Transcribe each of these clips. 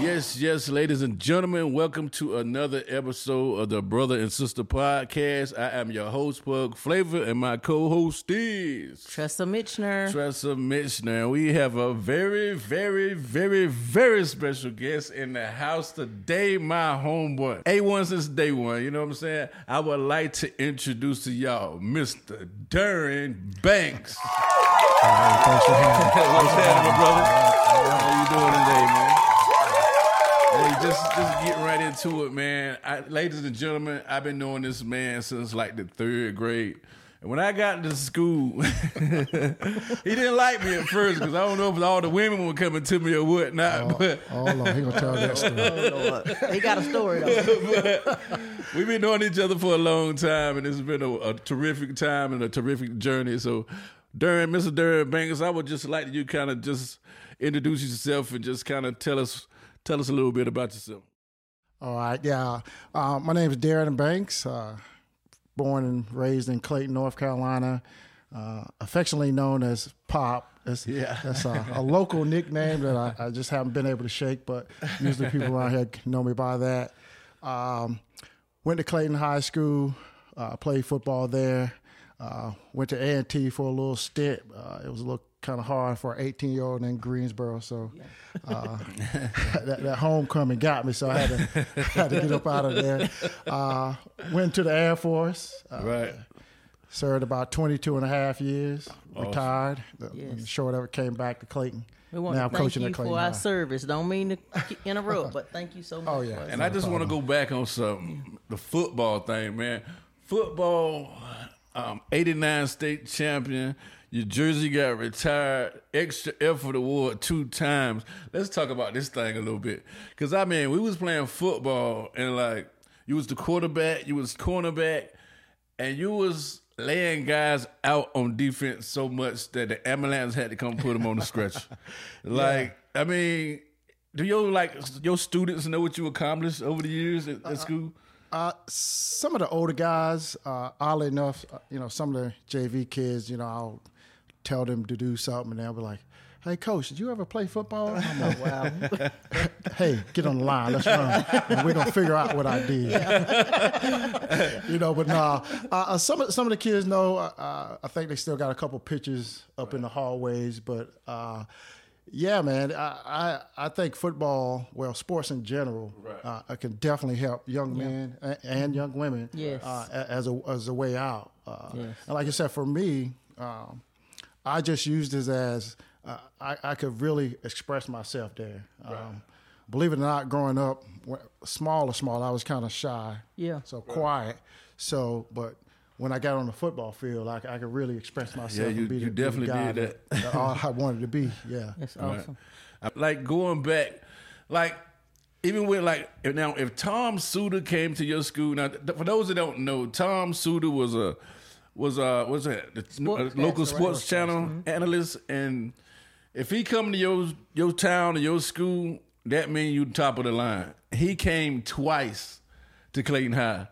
Yes, yes, ladies and gentlemen, welcome to another episode of the Brother and Sister Podcast. I am your host, Pug Flavor, and my co-host is Tressa Mitchner. Tressa Mitchner. We have a very, very, very, very special guest in the house today, my homeboy. A1 since day one, you know what I'm saying? I would like to introduce to y'all Mr. Darren Banks. All right, thanks for having me. What's happening, brother? How you doing today, man? Hey, just just getting right into it, man. I, ladies and gentlemen, I've been knowing this man since like the third grade. And when I got into school, he didn't like me at first because I don't know if all the women were coming to me or whatnot. Oh, but Oh Lord, he gonna tell that story. Oh, He got a story though. we've been knowing each other for a long time, and it's been a, a terrific time and a terrific journey. So, Darren, Mr. Darren Banks, I would just like you kind of just introduce yourself and just kind of tell us tell us a little bit about yourself. All right, yeah. Uh, my name is Darren Banks. Uh, born and raised in Clayton, North Carolina. Uh, affectionately known as Pop. That's, Yeah. that's a, a local nickname that I, I just haven't been able to shake, but usually people around here know me by that. Um, went to Clayton High School, uh, played football there. Uh, went to A&T for a little stint. Uh, it was a little kind of hard for an 18 year old in Greensboro, so uh, that, that homecoming got me. So I had to had to get up out of there. Uh, went to the Air Force. Uh, Right. Served about 22 and a half years. Retired. The- Yes. Short of it, came back to Clayton. We want now to thank coaching you for our service. Don't mean to interrupt, but thank you so much. Oh, yeah. for- And I just want to go back on something. The football thing, man. Football, um, 89 state champion. Your jersey got retired. Extra effort award two times. Let's talk about this thing a little bit. Because, I mean, we was playing football and, like, you was the quarterback, you was cornerback, and you was laying guys out on defense so much that the ambulance had to come put them on the stretcher. like, I mean, do your like your students know what you accomplished over the years at, at school? Uh, some of the older guys, uh, oddly enough, uh, you know, some of the JV kids, you know, I'll tell them to do something, and they'll be like, "Hey, coach, did you ever play football?" I'm like, Wow. "Hey, get on the line, let's run, and we're gonna figure out what I did." you know, but nah, uh, uh, some of some of the kids know. Uh, I think they still got a couple pictures up in the hallways, but. Uh, yeah, man. I, I I think football, well, sports in general, uh, can definitely help young men and, and young women Yes. uh, as a as a way out. Uh, Yes. And like I said, for me, um, I just used this as uh, I, I could really express myself there. Um, believe it or not, growing up, small or small, I was kind of shy. Yeah. So quiet. So, but when I got on the football field, I, I could really express myself. you- and be you the, be the guy did that. that all I wanted to be. Yeah. That's awesome. Like going back, like even with like now if Tom Suiter came to your school now for those that don't know, Tom Suiter was a was uh what's that the uh, local Sportscaster, sports right? channel analyst and if he come to your your town or your school, that means you top of the line. He came twice to Clayton High.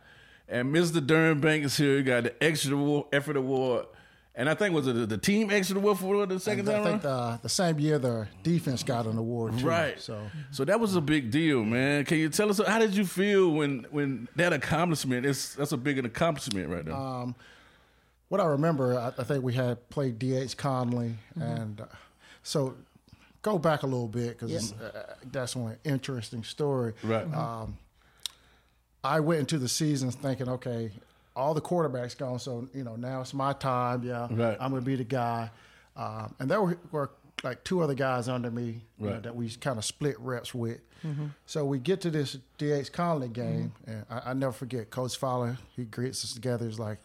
And Mr. Darren Banks here got the extra effort award. And I think was it the, the team extra award for the second I time think around? the, the same year the defense got an award too. Right. So So that was a big deal, man. Can you tell us how did you feel when when that accomplishment? It's that's a big accomplishment right there. Um, what I remember, I, I think we had played D.H. Conley, and uh, so go back a little bit because uh, that's one interesting story. right. Um, I went into the season thinking, okay, all the quarterbacks gone, so you know now it's my time. Yeah, Right. I'm gonna be the guy. Um, and there were, were like two other guys under me you know, that we kind of split reps with. So we get to this DH Conley game, and I, I never forget Coach Fowler. He greets us together. He's like,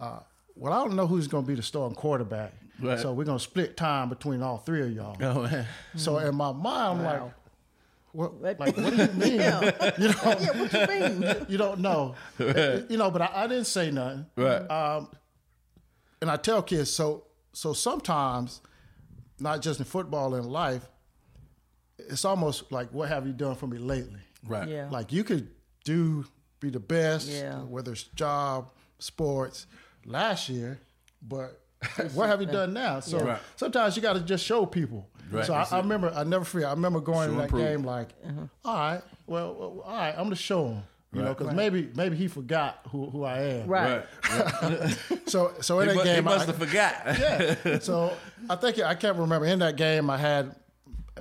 uh, "Well, I don't know who's going to be the starting quarterback, Right. so we're going to split time between all three of y'all." oh man. So in my mind, I'm like, Wow. "What? What- Like, what do you mean? Yeah. You know, yeah, what you mean? you don't know. you know, but I, I didn't say nothing. Right. Um, and I tell kids so. So sometimes, not just in football in life, it's almost like, "What have you done for me lately?" Right. Yeah. Like you could do be the best, Yeah. whether it's job, sports, last year, but what have you done now? So Right. sometimes you got to just show people. Right, So I, I remember, I never forget. I remember going Show in that and prove. game like, all right, well, well, all right, I'm gonna show him. You know, Right. because maybe maybe he forgot who, who I am. Right. Right. So so in He, that mu- he game, must I, have forgot. yeah. So I think I can't remember. In that game, I had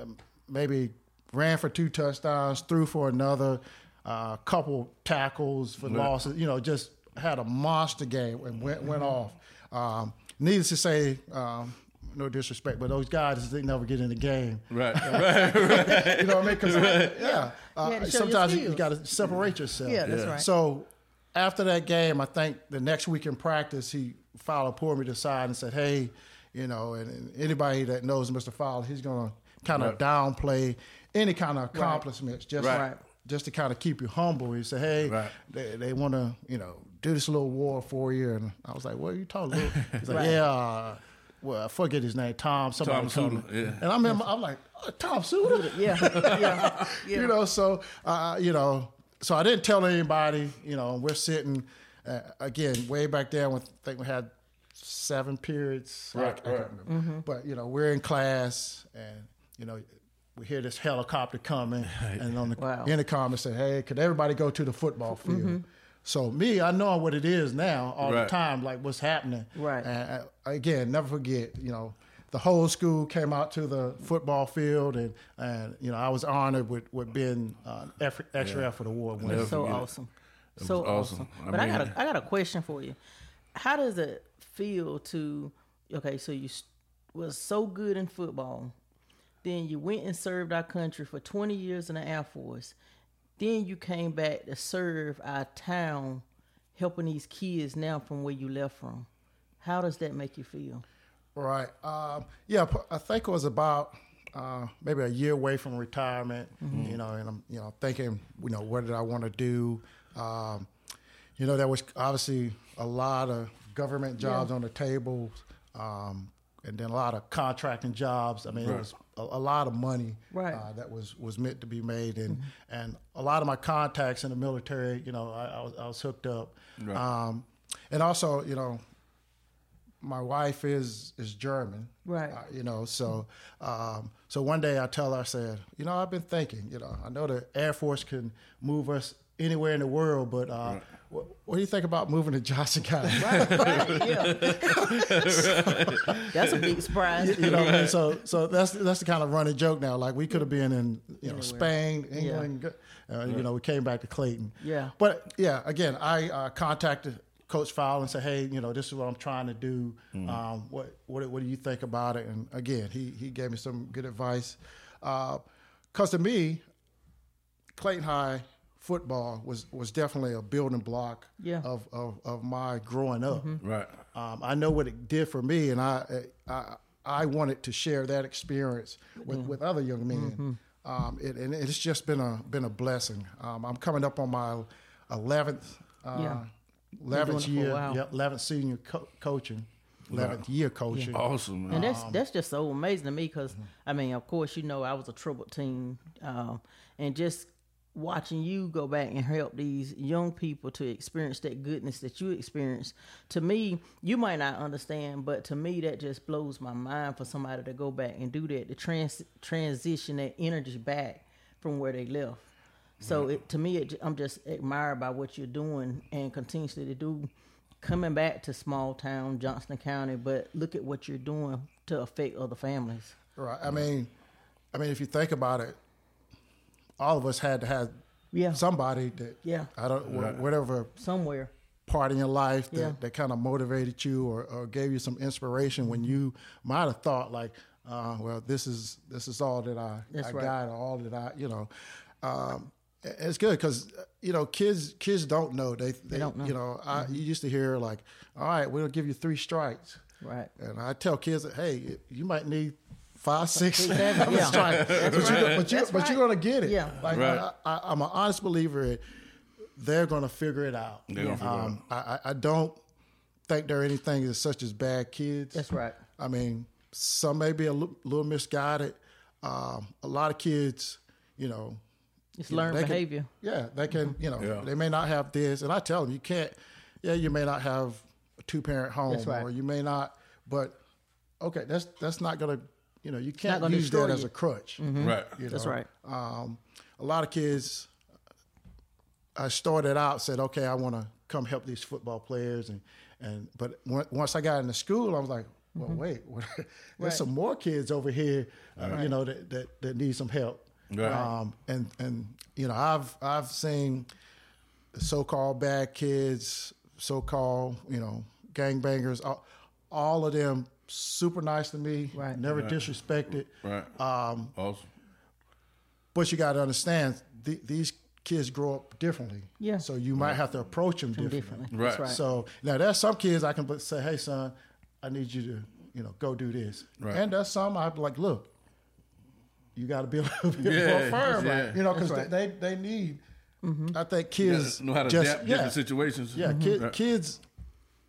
um, maybe ran for two touchdowns, threw for another, uh, couple tackles for losses. You know, just had a monster game and went went off. Um, needless to say, um, no disrespect, but those guys they never get in the game. Right. Right. You know what I mean? 'Cause, yeah, uh, You had to show your sometimes you, you got to separate yourself. Yeah, that's Yeah. right. So after that game, I think the next week in practice, he Fowler pulled me to the side and said, "Hey, you know, and, and anybody that knows Mr. Fowler, he's going to kind of Right. downplay any kind of accomplishments, just Right. just to kind of keep you humble." He said, "Hey, Right. they, they want to, you know, do this little war for you," and I was like, "What are you talking about?" He's like, Right. "Yeah." Well, I forget his name, Tom. Somebody Tom told me. Suiter, yeah. And I'm, in, I'm like, oh, Tom Suiter Yeah. Yeah. yeah. you know so uh, you know so i didn't tell anybody you know we're sitting uh, again way back there when i think we had seven periods Right, I, can't right. Mm-hmm. but you know we're in class and you know we hear this helicopter coming and on the Wow. intercom it said hey could everybody go to the football field Mm-hmm. So me i know what it is now all Right. the time like what's happening Right. and uh, again never forget you know the whole school came out to the football field, and, and you know I was honored with, with being uh, effort, extra effort award winner. Never so forget it. awesome. was So awesome. awesome. I But I, got a I got a question for you. How does it feel to okay? So you was so good in football, then you went and served our country for twenty years in the Air Force, then you came back to serve our town, helping these kids now from where you left from. How does that make you feel? Right. Um, yeah, I think it was about uh, maybe a year away from retirement. You know, and I'm you know thinking, you know, what did I want to do? Um, you know, there was obviously a lot of government jobs on the table, um, and then a lot of contracting jobs. I mean, it was a, a lot of money Right. uh, that was was meant to be made, and and a lot of my contacts in the military. You know, I, I was I was hooked up, Right. um, and also you know my wife is is German, Right. Uh, you know, so um, so one day I tell her, I said, you know, I've been thinking, you know, I know the Air Force can move us anywhere in the world, but uh, what, what do you think about moving to Johnston County? Right, right, yeah. That's a big surprise. you know, what I mean? so so that's that's the kind of running joke now. Like we could have been in you know Spain, England. Uh, You know, we came back to Clayton. Yeah. But yeah, again, I uh, contacted Coach Fowler and said, "Hey, you know, this is what I'm trying to do. Um, what what what do you think about it?" And again, he he gave me some good advice. Because to me, Clayton High football was was definitely a building block Yeah. of, of of my growing up. Right. Um, I know what it did for me, and I I, I wanted to share that experience with, with other young men. Um, it, and it's just been a been a blessing. Um, I'm coming up on my eleventh uh, Yeah. eleventh doing it for a year, while. yep, eleventh senior co- coaching, eleventh year coaching. Awesome, man. And that's that's just so amazing to me because I mean, of course, you know, I was a troubled teen, um, and just watching you go back and help these young people to experience that goodness that you experienced. To me, you might not understand, but to me, that just blows my mind for somebody to go back and do that to trans transition that energy back from where they left. So it, to me, it, I'm just admired by what you're doing and continuously to do, coming back to small town Johnston County. But look at what you're doing to affect other families. Right. I mean, I mean, if you think about it, all of us had to have Yeah. somebody that Yeah. I don't wh- whatever Somewhere, part in your life that, Yeah. that kind of motivated you or, or gave you some inspiration when you might have thought like, uh, well, this is this is all that I, That's I right. got or all that I, you know. Um, it's good because you know kids kids don't know they they, don't know. you know I you used to hear like all right we'll give you three strikes right? and I tell kids that hey you might need five six Seven, seven yeah. strikes but, you, but, you, That's but you're gonna get it Yeah. like Right. I, I, I'm an honest believer that they're gonna figure it out They're gonna figure it um, I, I- I don't think there are anything as such as bad kids. That's right. I mean, some may be a little misguided. Um, a lot of kids, you know, It's you know, learned can- behavior. yeah, they can, you know, Yeah. they may not have this, and I tell them you can't. Yeah, you may not have a two parent home, That's right. or you may not, but okay, that's that's not gonna you know you can't use destroy that as a crutch. Right. you That's right. Um, a lot of kids, I started out said, okay, I want to come help these football players, and and but on- once I got into school, I was like, well, wait, what, there's Mm-hmm. Right. some more kids over here, uh, you know, that, that that need some help. Right. Um, and and you know, I've I've seen the so-called bad kids, so-called you know gangbangers, all, all of them super nice to me, Right. never disrespected. Right. Um, awesome. but you got to understand, th- these kids grow up differently. Yeah. So you might have to approach them differently. differently. Right. That's right. So now there's some kids I can say, "Hey, son, I need you to, you know, go do this." Right. And there's some I'm like, "Look, you got to be a little bit Yeah, more firm, yeah. you know, because That's they, they they need." Mm-hmm. I think kids gotta know how to just adapt yeah, different situations. yeah, kid, Right. kids,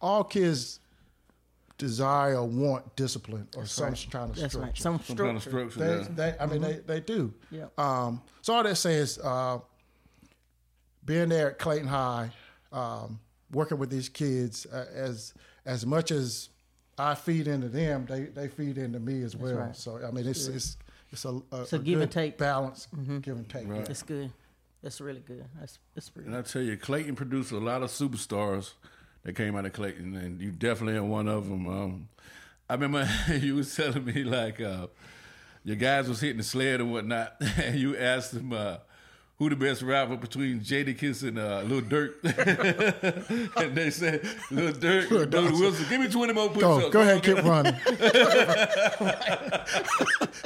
all kids desire or want discipline or some right. kind of That's structure. right. Some Some kind of structure. structure. They, yeah. they, I mean, they, they do. Yeah. Um, so all that says, uh, being there at Clayton High, um, working with these kids, uh, as as much as I feed into them, they, they feed into me as well. right. So I mean, it's it's it's a, a, It's a a give and take balance, give and take. Right. That's good. That's really good. That's that's pretty. And I tell you, Clayton produced a lot of superstars that came out of Clayton, and you definitely are one of them. Um, I remember you was telling me like uh, your guys was hitting the sled and whatnot, and you asked them uh, who the best rapper between Jadakiss and uh, Lil Durk, and they said Lil Durk, Lil. Wilson. Give me twenty more push-ups. Go, go ahead, keep running.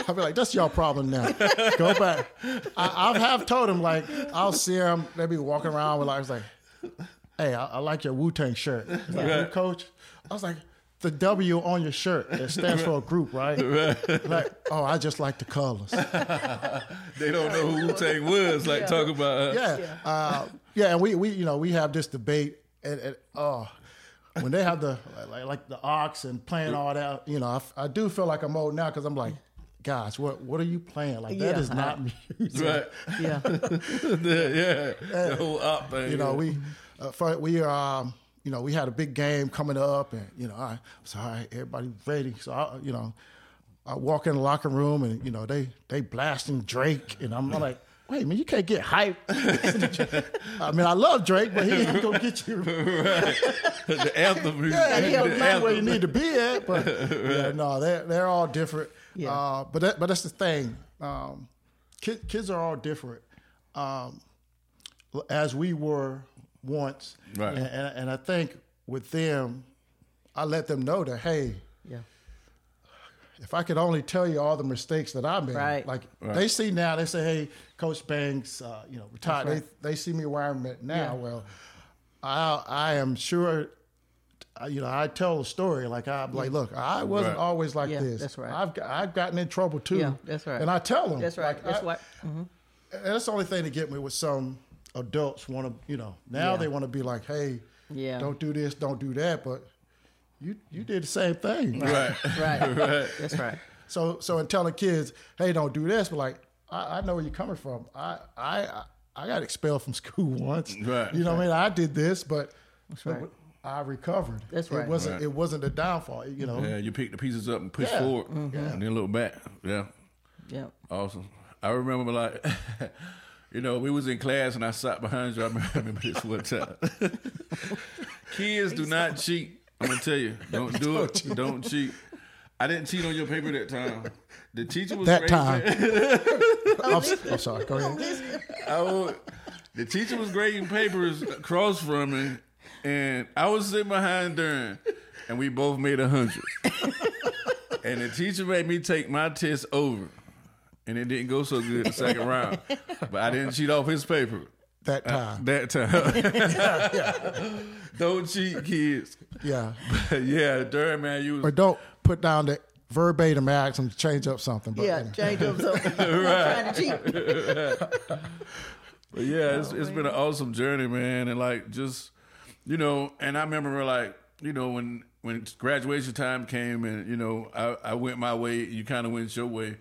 I'll be like, that's your problem now. Go back. I, I have told him like, I'll see him. They be walking around with like, I was like, hey, I, I like your Wu Tang shirt. He's like, "Who, Right. coach. I was like, the W on your shirt it stands for a group, right? Like, oh, I just like the colors. They don't know who Wu Tang was. Like talk about. Uh, yeah, yeah. Uh, yeah, and we, we, you know, we have this debate, and, and oh, when they have the like, like the ox and playing all that, you know, I, I do feel like I'm old now because I'm like, guys, what what are you playing? Like that Yeah. is not music. Right. Yeah. yeah. The whole op thing. You know, we, uh, for, we um, you know, we had a big game coming up, and you know, I was all right, everybody ready. So I, you know, I walk in the locker room, and you know, they they blasting Drake, and I'm like. Wait, man, you can't get hype. I mean, I love Drake, but he ain't gonna get you. the anthem. Yeah, he don't know where you need to be at, but yeah, no, they're they're all different. Yeah. Uh, but that, but that's the thing. Um, kids, kids are all different. Um, as we were once, Right. and, and, and I think with them, I let them know that hey, Yeah. if I could only tell you all the mistakes that I made, Right. like Right. they see now, they say, "Hey, Coach Banks, uh, you know, retired." That's They they see me where I'm at now. Yeah. Well, I I am sure, uh, you know, I tell a story like I'm like, look, I wasn't Right. always like Yeah, this. that's right. I've got- I've gotten in trouble too. Yeah, that's right. And I tell them. That's right. like, That's I- what. mhm. and that's the only thing to get me with some adults want to, you know, now Yeah. they want to be like, hey, Yeah. don't do this, don't do that, but you you did the same thing. Right. Right. right. That's right. So so in telling kids, hey, don't do this, but like I, I know where you're coming from. I I I got expelled from school once. Right. You know what I mean? I did this, but, right. but I recovered. That's right. It wasn't Right. it wasn't a downfall. You know. Yeah, you pick the pieces up and push Yeah. forward, mm-hmm. and then look back. Yeah, Yeah. awesome. I remember like, you know, we was in class and I sat behind you. I remember this one time. Kids do not cheat. I'm gonna tell you, don't do it. Don't cheat. I didn't cheat on your paper that time. The teacher was That great. time. I'm, s- I'm sorry. Go ahead. I would, the teacher was grading papers across from me, and I was sitting behind Darren, and we both made a hundred. and the teacher made me take my test over, and it didn't go so good the second round. But I didn't cheat off his paper That uh, time. that time. Don't cheat, kids. Yeah. yeah, Darren, man, you was But don't put down the verbatim act and change up something. But, Yeah. Change up something. Trying to cheat. But yeah, it's, oh, it's been an awesome journey, man, and like just you know, and I remember like you know when when graduation time came and you know I, I went my way, you kind of went your way,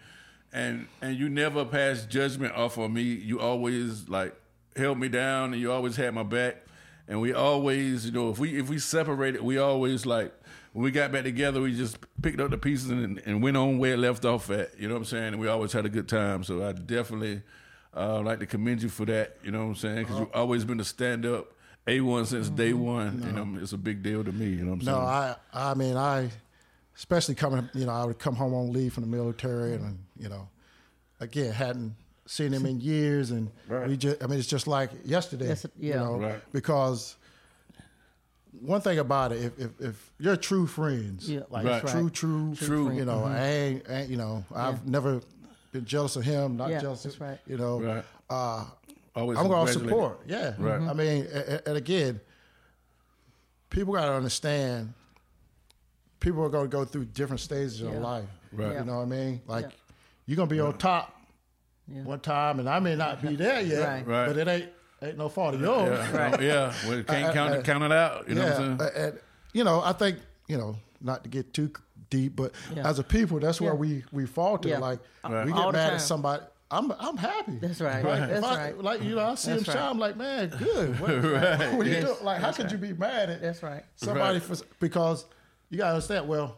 and and you never passed judgment off of me. You always like held me down, and you always had my back. and we always, you know, if we if we separated, we always like when we got back together, we just picked up the pieces and, and went on where it left off at. You know what I'm saying? And we always had a good time. So I definitely uh, like to commend you for that. You know what I'm saying? Because you've always been a stand up a one since day one. You know, it's a big deal to me. You know what I'm No, saying? No, I I mean I, especially coming, you know, I would come home on leave from the military, and you know, again hadn't seen him in years, and we just, I mean, it's just like yesterday, Yes, you know, Right. because one thing about it, if if, if you're true friends, Yeah, like Right. true, true, True. you know, I ain't, ain't, you know, I've never been jealous of him, not Yeah, jealous, that's right. you know, Right. uh, always I'm going to support. Yeah. Right. I mean, a- a- and again, people got to understand. People are going to go through different stages of life. Right. Yeah. You know what I mean? Like Yeah. you're going to be on top Yeah. one time, and I may not be there yet, Right. Right. but it ain't ain't no fault of yours. Yeah, Right. yeah. Well, can't Uh, count uh, it, count it out. You know what I'm yeah. saying? uh, And, you know, I think you know not to get too deep, but Yeah. as a people, that's where Yeah. we we falter. Yeah. Like Right. we get the mad time. at somebody. I'm I'm happy. That's right. Like, That's I, right. Like you know, I see That's him right. shine. I'm like, man, good. What, Right. what are you Yes. doing? Like, how could you be mad at That's right. somebody Right. for because you gotta understand. Well,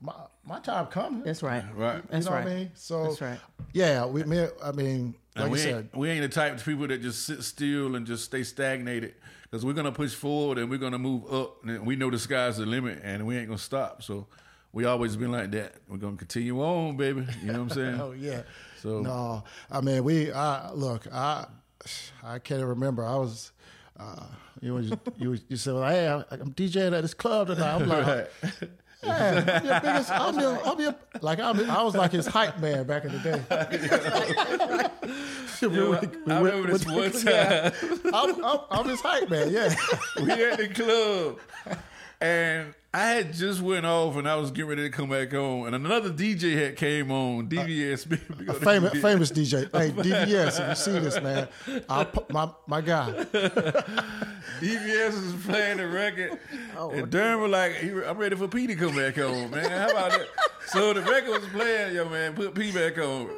my my time coming. That's right. Right. That's you know right. what I mean? So That's right. Yeah, we. me- I mean, like And I we said, ain't, we ain't the type of people that just sit still and just stay stagnated because we're gonna push forward and we're gonna move up and we know the sky's the limit and we ain't gonna stop. So we always been like that. We're gonna continue on, baby. You know what I'm saying? Oh yeah. So- no, I mean we. I look. I I can't remember. I was. Uh, you was you you said, well, "Hey, I'm DJing at this club tonight." I'm like, Right. "Yeah, I'm your biggest. I'm your. I'm your like I'm. I was like his hype man back in the day. We Yo, went- we I went- remember this went- one yeah. I'm, I'm, I'm his hype man. Yeah. we at the club and I had just went off and I was getting ready to come back on and another DJ had came on DVS big up famous, DVS. famous DJ. Hey, DVS, if you see this, man, I'll, my my guy. DVS is playing the record Oh, and Darren was like I'm ready for P to come back on man how about that so the record was playing yo man put P back on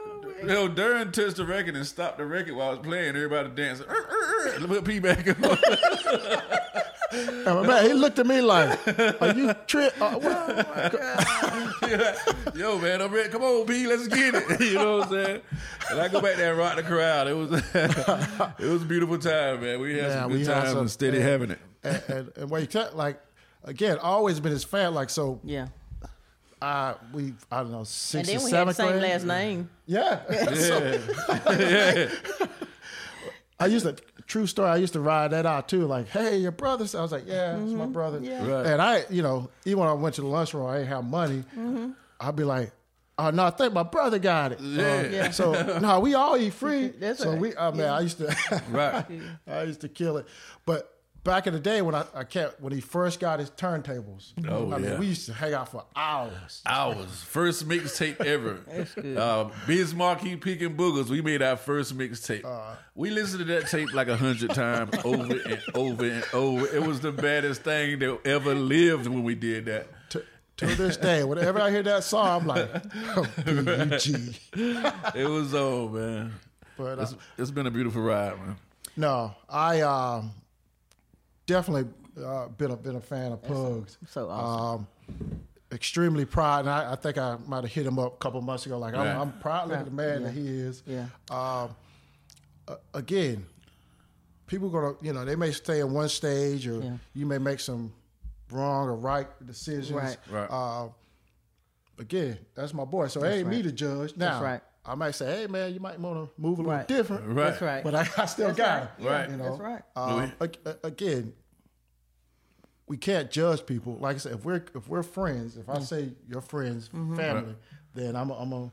Yo, Darren touched the record and stopped the record while it was playing. Everybody dancing. "Er, er, er," Put P back on. And my man, he looked at me like, "Are you tri- uh, what? Yo, man, I'm ready. Come on, B, let's get it. You know what I'm saying? And I go back there and rock the crowd. It was it was a beautiful time, man. We had Yeah, some we good had times some- and steady and- having it. and, and, and when you tell, like, again, always been his fan. Like, so, Yeah. uh, we, I don't know, And sixth then or we had the same grade. last name. Yeah. So, I used to, true story, I used to ride that out too. Like, hey, your brother. So I was like, yeah, it's my brother. Yeah. Right. And I, you know, even when I went to the lunchroom, I didn't have money. I'd be like, oh, no, I think my brother got it. Yeah. Uh, Yeah. So, no, we all eat free. That's so right. we, I mean, I used to, Right. I used to kill it. But back in the day when I, I kept, when he first got his turntables, Oh, I mean, we used to hang out for hours. Hours. First mixtape ever. That's good. Uh, Biz Markie Picking Boogers. We made our first mixtape. Uh. we listened to that tape like a hundred times over and over and over. It was the baddest thing that ever lived when we did that. To, to this day, whenever I hear that song, I'm like, oh, B-U-G. It was oh man. But uh, It's, it's been a beautiful ride, man. no, I um, definitely uh, been a been a fan of Pugs. So awesome. Um, extremely proud, and I, I think I might have hit him up a couple months ago. Like Right. I'm, I'm proud of the man Yeah. that he is. Yeah. Um, uh, again, people gonna you know they may stay in one stage, or Yeah. you may make some wrong or right decisions. Right. Right. Uh, again, that's my boy. So it ain't me to judge. Now, right. I might say, hey man, you might want to move a little Right. different. Right. That's right. But I, I still That's got right. it. Right. You know? That's right. Um, again, we can't judge people. Like I said, if we're if we're friends, if I Mm. say your friends, Mm-hmm. family, then I'm a, I'm a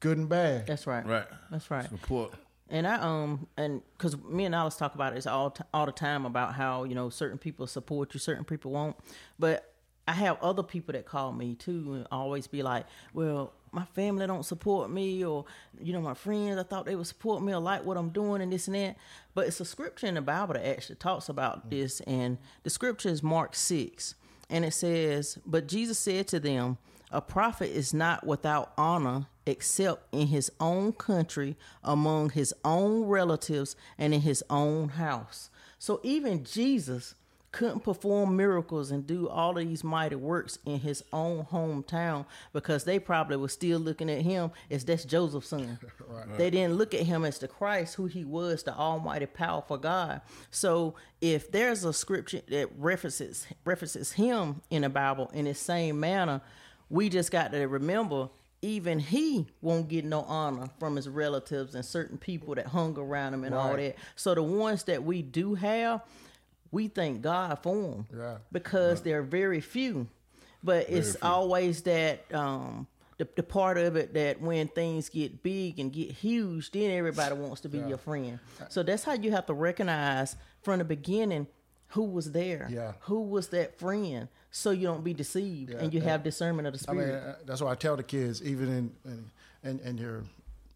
good and bad. That's right. Right. That's right. Support. And I um and because me and Alice talk about this all t- all the time about how you know certain people support you, certain people won't. But I have other people that call me too and always be like, "Well, my family don't support me, or you know my friends. I thought they would support me or like what I'm doing and this and that." But it's a scripture in the Bible that actually talks about mm. this, and the scripture is Mark six, and it says, "But Jesus said to them." A prophet is not without honor except in his own country, among his own relatives, and in his own house. So even Jesus couldn't perform miracles and do all of these mighty works in his own hometown because they probably were still looking at him as that's Joseph's son. They didn't look at him as the Christ, who he was, the almighty powerful God. So if there's a scripture that references references him in the Bible in the same manner, we just got to remember even he won't get no honor from his relatives and certain people that hung around him and all that. So the ones that we do have, we thank God for them Yeah. because they're very few. But it's always that um, the, the part of it that when things get big and get huge, then everybody wants to be your friend. So that's how you have to recognize from the beginning who was there, Yeah. who was that friend, so you don't be deceived and you yeah. have discernment of the I mean, spirit. uh, that's why I tell the kids, even in in, in, in your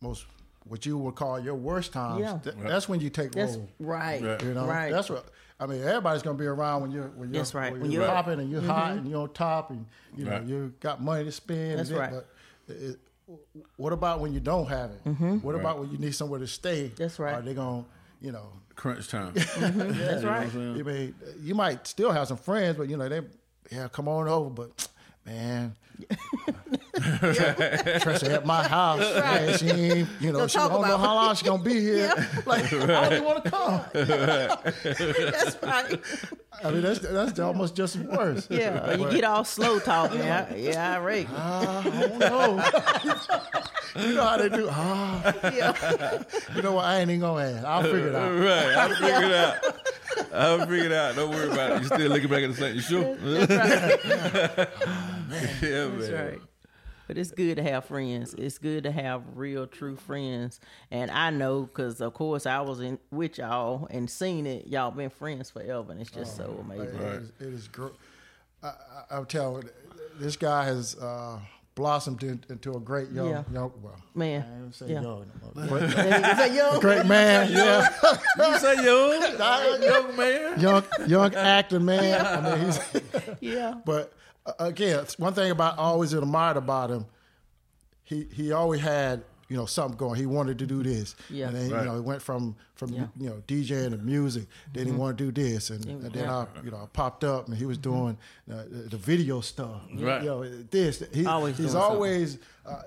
most what you would call your worst times, Yeah. th- that's when you take that's roll. right, Right. You know, right. that's what I mean. Everybody's gonna be around when you're when you're, That's right. when When you're, you're- popping and you're hot and you're on top and you know Right. you got money to spend. That's and it- right. But it, what about when you don't have it? What about when you need somewhere to stay? Mm-hmm. That's right. Are they gonna, you know? Crunch time. that's right. You mean you might still have some friends, but you know they, yeah, come on over, but man. Trisha at my house, man, she ain't, you know, Don't she don't know how long she gonna be here. Like, I don't even want to come. that's right. I mean, that's that's almost just worse. Yeah, or you get all slow talking. Yeah, yeah, I reckon. Ah, I don't know. you know how they do. Ah, Yeah. you know what? I ain't even gonna ask. I'll figure it out. right. I'll figure it out. I'll figure it out. Don't worry about it. You still looking back at the same. You sure? yeah, That's man. right. But it's good to have friends. It's good to have real, true friends. And I know because, of course, I was in with y'all and seen it. Y'all been friends forever, and it's just so amazing. It is, it is gr- I, I, I'll tell you, this guy has uh, blossomed in, into a great young, Yeah. young well, Man, I ain't say yeah. young, but Is that young? great man, yeah, You say young, young man. young, young actor, man. I mean, he's, Yeah. but again, one thing about I always admired about him, he he always had you know something going. He wanted to do this, Yeah. and then Right. you know he went from from Yeah. Mm-hmm. you know DJing and music. Then he wanted to do this, and, and then Yeah. I you know I popped up and he was doing uh, the, the video stuff. Right. You know this. He, Always he's always. Uh,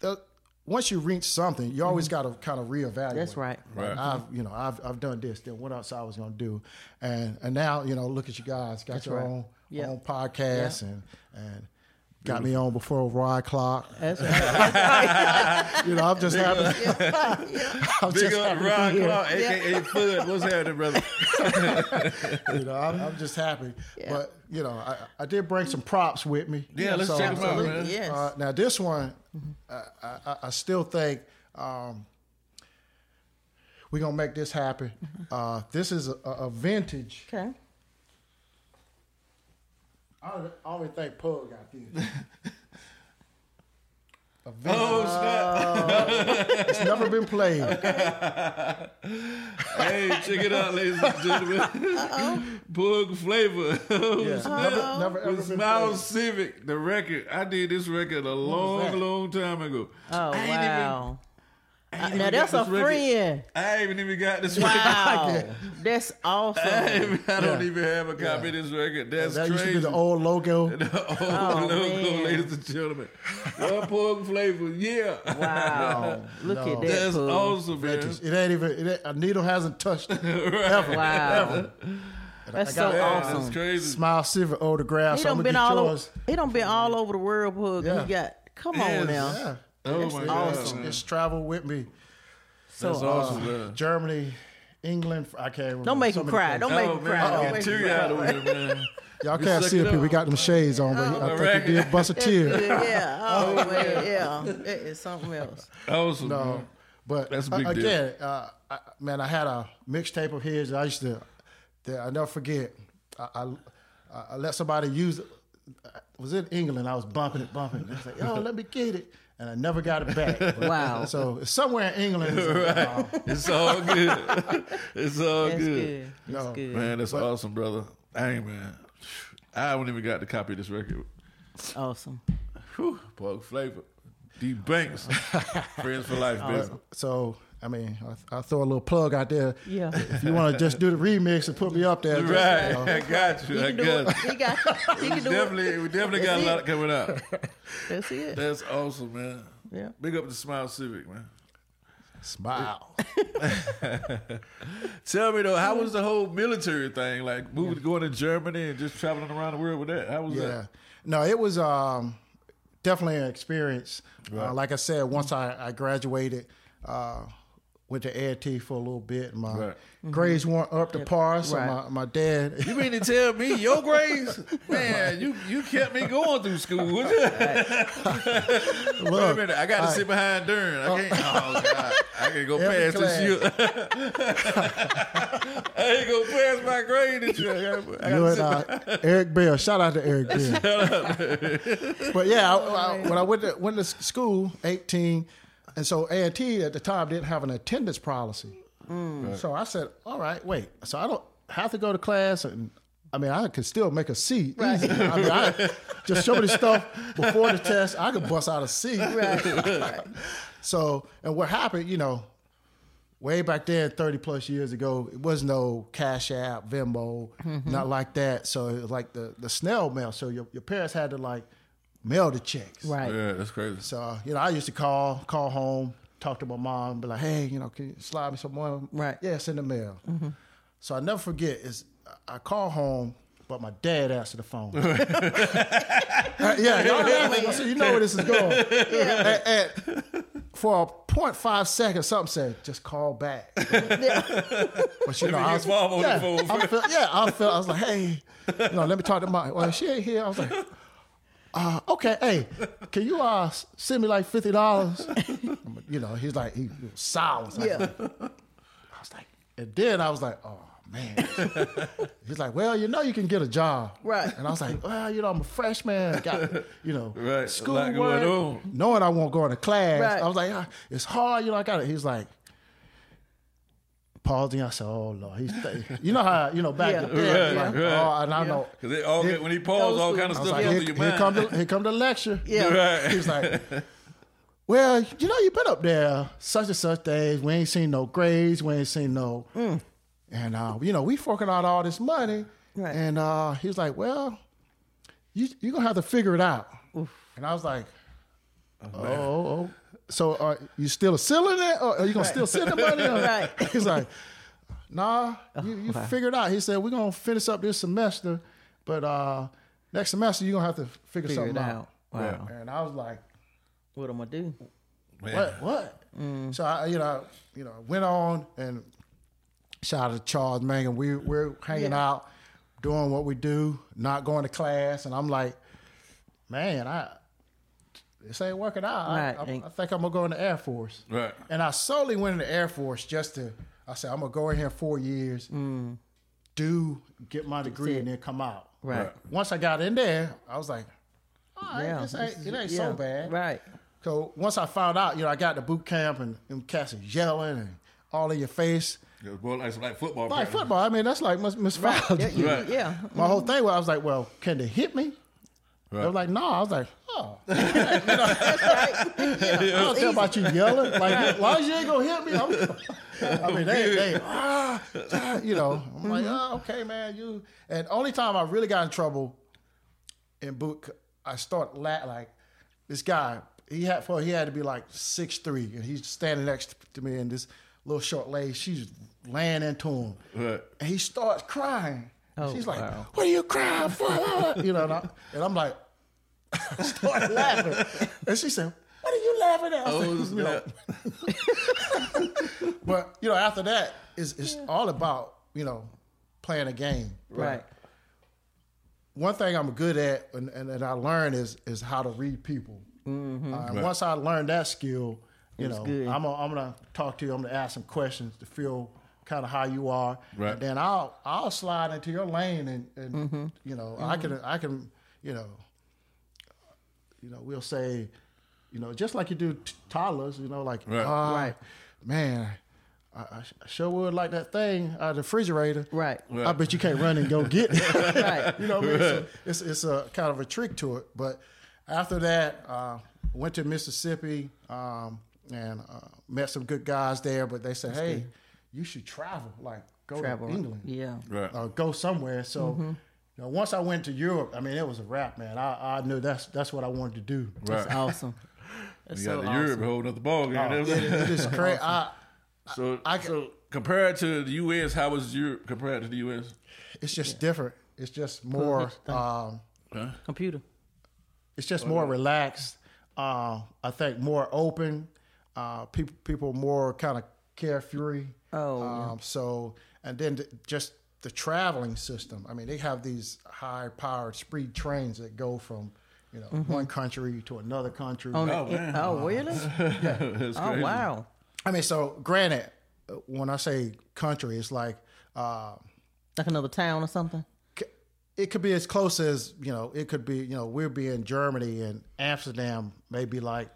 the, once you reach something, you always got to kind of reevaluate. Mm-hmm. That's right. Right. I've you know I've I've done this. Then what else I was gonna do, and and now you know look at you guys got That's your right. own Yeah. own podcast and and got me on before Ron Clark. That's right. You know I'm just happy. I'm Big just up happy Ron to be here. Clark, aka Fud. What's happening, brother? You know I'm, I'm just happy. But you know I, I did bring some props with me. Yeah, let's So, check 'em out, man. yes. Uh, now this one, I, I, I still think um, we're gonna make this happen. Uh, this is a, a vintage. okay. I don't, I don't even think Pug got this. A. Oh snap! It's never been played. Hey, check it out, ladies and gentlemen. Pug flavor. Oh, Yeah, snap. never, never ever With been Smile played. Civic, the record. I did this record a long, long time ago. Oh, I ain't even- wow. I Uh, now, that's a this record. friend. I ain't even got this Wow. That's record. I, awesome. I don't Yeah. even have a copy of this record. That's that used to crazy. be the old logo. The old Oh, logo, man. ladies and gentlemen. One Pug Flavor, yeah. Wow. Look No. at that. That's Pug. awesome, man. Vintage. It ain't even. It ain't, a needle hasn't touched it ever. Wow. That's I so got- Yeah, awesome. That's crazy. Smile Civic autograph. He So I'm done gonna been get all over. yours. He done been all over the world, Pug. Yeah. He got. Come Yes. on now. Yeah. Oh It's- my it's- God. It's traveled with me. So That's awesome, man. Germany, England. I can't remember. Don't make so him cry. places. Don't make Oh him cry. I'm Don't make him teary cry. out over here, man. Y'all You can't see it it. up. We got them shades on, but I think Right. he did bust a tear. Yeah. Oh man, yeah. It is something else. Awesome. No, man. but That's a uh, big deal. again, uh, I, man, I had a mixtape of his. I used to, that I never forget. I, I, I let somebody use it. I was in England. I was bumping it, bumping it. I was like, "Yo, let me get it," and I never got it back. Wow. So it's somewhere in England. It's like, uh, It's all good. it's all That's good. good. That's No. good. Man, that's awesome, brother. Dang, man. I haven't even got the copy of this record. Awesome. Whew, Pug Flavor. D Banks. Friends for life, baby. so I mean, I, I throw a little plug out there. Yeah. If you want to just do the remix and put me up there, just, Right, you know, I got you. He I can do got it. you. He got. He can do Definitely, it. we definitely got a lot coming up. That's it. That's awesome, man. Yeah. Big up to Smile Civic, man. smile. Tell me though, how was the whole military thing? Like moving, going to Germany and just traveling around the world with that. How was Yeah. that? No, it was um, definitely an experience. Uh, like I said, once I, I graduated, uh, went to A&T for a little bit. My Right. grades weren't up to par, so Right. my, my dad. You mean to tell me your grades, man? You you kept me going through school. Wait a minute, I got to sit behind Dern. I can't. Oh God, I can't go Every past this year. I ain't go past my grade this year. I gotta- I You gotta and sit uh, Eric Bell. Shout out to Eric Bell. but yeah, I, I, when I went to went to school, eighteen, and so A and T at the time didn't have an attendance policy. Mm. So I said, "All right, wait. So I don't have to go to class, and I mean, I could still make a C. Easy. I mean, I, just show me the stuff before the test. I could bust out a C. So, and what happened, you know, way back then, 30 plus years ago, it was no Cash App, Venmo, mm-hmm. not like that. So it was like the, the snail mail. So your, your parents had to like mail the checks. Right. Yeah, that's crazy. So, you know, I used to call, call home, talk to my mom, be like, hey, you know, can you slide me some money? Right. Yeah, send the mail. So I never forget is I call home, but my dad answered the phone. Uh, yeah, y'all know, so you know where this is going. And- and for a 0.5 seconds, something said, just call back. yeah. But you know, I get was, mom yeah. I felt, yeah, I felt, I was like, hey, you know, let me talk to my, well, she ain't here. I was like, uh, okay, hey, can you uh send me like fifty dollars? you know, he's like he, he was silent. Yeah. I was like, and then I was like, oh man. he's like, well, you know, you can get a job, Right. And I was like, well, you know, I'm a freshman, got you know, Right, a lot school going work, on. knowing I won't go into class. Right. I was like, ah, it's hard, you know. I got it. He's like. Pausing, I said, "Oh Lord, he's th- you know how you know back Yeah. in the day, Right, like, right. oh, and I know Because they all get, when he paused, all kind of stuff like, goes here, through your here mind. come the here come the lecture. Yeah. Right. He's like, well, you know, you've been up there such and such days. We ain't seen no grades. We ain't seen no. And, uh, you know, we forking out all this money. Right. And uh, he was like, well, you, you're going to have to figure it out. And I was like, oh, oh. So are you still still in there? Or are you going to still send the money? Or- Right. He's like, nah, you, you figure it out. He said, we're going to finish up this semester. But uh, next semester, you're going to have to figure, Figure something it out. out. Wow. And I was like, What am I do? Man. what? What? So I, you know, you know, went on and shout out to Charles Mangan. We we're hanging Yeah. out, doing what we do, not going to class, and I'm like, man, I this ain't working out. I- Right. I, Ain't- I think I'm gonna go in the Air Force. Right. And I solely went in the Air Force just to. I said I'm gonna go in here four years, mm. do get my degree, and then come out. Right. Right. Once I got in there, I was like, all right, Yeah. this ain't, it ain't yeah. so bad. Right. So once I found out, you know, I got to boot camp and them cats is yelling and all in your face. It was more like, like football. Like practice. football, I mean, that's like Miss Miss Yeah, you- Right. yeah. My whole mm-hmm. thing was, I was like, well, can they hit me? They Right. were like, no. I was like, oh. That's right. I don't care about you yelling. Like, as long as you ain't gonna hit me, I'm, I mean, they, they, ah, ah, you know. I'm like, oh, okay, man, you. And only time I really got in trouble in boot, I started la- like this guy. He had for he had to be like six three, and he's standing next to me, and this little short lady, she's laying into him, Right. and he starts crying. Oh, She's like, wow. "What are you crying for?" you know, and, I, and I'm like, I started laughing, and she said, "What are you laughing at?" I Oh, said, you know, snap. but you know, after that, it's it's all about you know playing a game. Right. One thing I'm good at, and, and that I learned is is how to read people. Uh, and Once I learned that skill, you That's know, good. I'm gonna, I'm gonna talk to you. I'm gonna ask some questions to feel kind of how you are. Right. And then I'll I'll slide into your lane, and, and Mm-hmm. you know, I can I can you know, you know, we'll say, you know, just like you do t- toddlers, you know, like, Right. "Ah, Right. man, I, I sure would like that thing out of the refrigerator. Right. Right. I bet you can't run and go get it. Right. you know, what I mean? So it's it's a kind of a trick to it. But after that, uh, went to Mississippi, um, and uh, met some good guys there. But they said, "Hey, you should travel, like go Travel. to England, Yeah. Right. or go somewhere." So. Mm-hmm. You know, once I went to Europe, I mean, it was a wrap, man. I, I knew that's that's what I wanted to do. That's Right. awesome. That's You got so the awesome. Europe holding up the ball game. Oh, it, it is crazy. I, so, I- so compared to the U.S., how was Europe compared to the U.S.? it's just different. It's just more. Um, Huh? Computer. it's just more relaxed. Uh, I think more open. Uh, people people more kind of carefree. Oh, yeah. um, so and then th- just the traveling system. I mean, they have these high powered speed trains that go from you know one country to another country. On Oh, the, man. oh really? That's oh wow. I mean, so granted, when I say country, it's like. Uh, Like another town or something. it could be as close as you know. It could be you know we'll be in Germany and Amsterdam, maybe like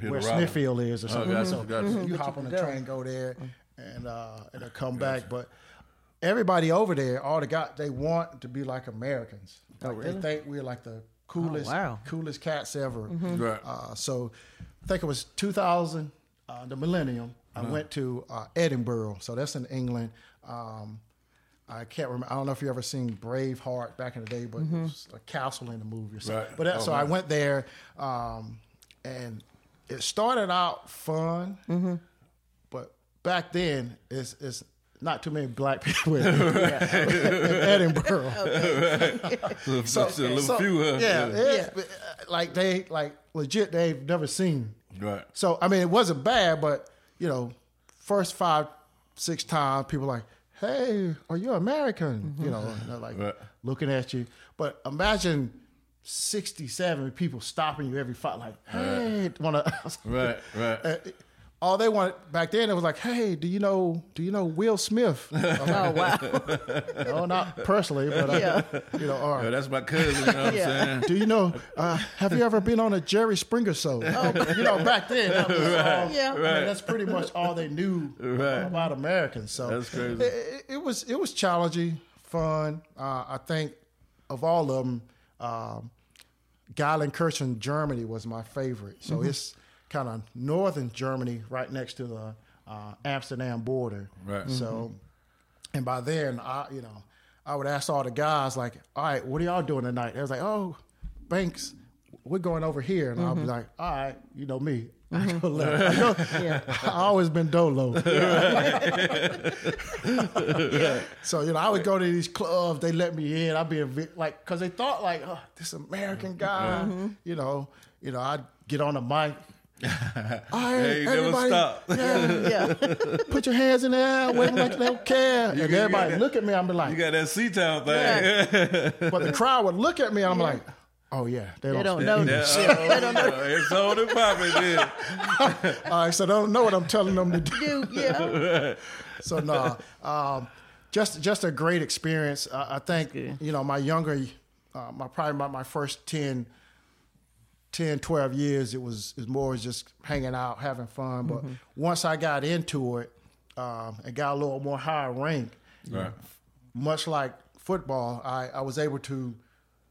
Hit where a. Smithfield is or something. gotcha, so gotcha. you hop on the train, go there, and uh, and then come back. But everybody over there, all the guys, they want to be like Americans. Oh, Like, really? They think we're like the coolest, Oh, wow. coolest cats ever. Right. Uh, so I think it was 2000, uh, the millennium. I went to uh, Edinburgh, so that's in England. Um, I can't remember. I don't know if you ever seen Braveheart back in the day, but it was a castle in the movie or something. Right. But that, Oh, so I went there, um, and it started out fun, but back then it's it's not too many black people in, in Edinburgh. So, so, a little So, few. Huh? yeah, it's- uh, like they like legit they've never seen. Right. So I mean, it wasn't bad, but you know, first five, six times, people like, "Hey, are you American?" Mm-hmm. You know, they're like Right. looking at you. But imagine sixty-seven people stopping you every fight, like, "Hey, want to?" Right. Right. Uh, All they wanted back then, it was like, "Hey, do you know? Do you know Will Smith?" I'm like, Oh wow. no, not personally, but uh, Yeah. you know, or Yeah, that's my cousin. You know what Yeah. I'm saying? do you know? Uh, have you ever been on a Jerry Springer show? Oh, You know, back then, that was all, Yeah. I mean, that's pretty much all they knew Right. about Americans. So That's crazy. It, it, it was it was challenging, fun. Uh, I think of all of them, um, Geilenkirchen, Germany was my favorite. So it's kind of northern Germany, right next to the uh, Amsterdam border. Right. So, mm-hmm. and by then, I you know, I would ask all the guys like, "All right, what are y'all doing tonight?" They was like, "Oh, Banks, we're going over here," and I'll be mm-hmm. like, "All right, you know me." Mm-hmm. I go left. I, go, Yeah. I always been dolo. so you know, I would go to these clubs. They let me in. I'd be a vi- like, cause they thought like, oh, this American guy. You know, you know, I'd get on the mic. All right, Hey, you never stop. Yeah, Yeah. put your hands in the air, waving like they don't care. and got- everybody you got- look at me. I'm be You got that C-Town thing. Yeah. but the crowd would look at me. and I'm like, oh yeah, they They don't. don't know. Yeah, Yeah. oh, They don't know. It's on and popping then. All right, so they don't know what I'm telling them to do. Dude, yeah. So no, um, just just a great experience. Uh, I think you know my younger, uh, my probably my, my first 10, 10, 12 years. It was it was more just hanging out, having fun. But once I got into it um, and got a little more higher rank, Right. much like football, I, I was able to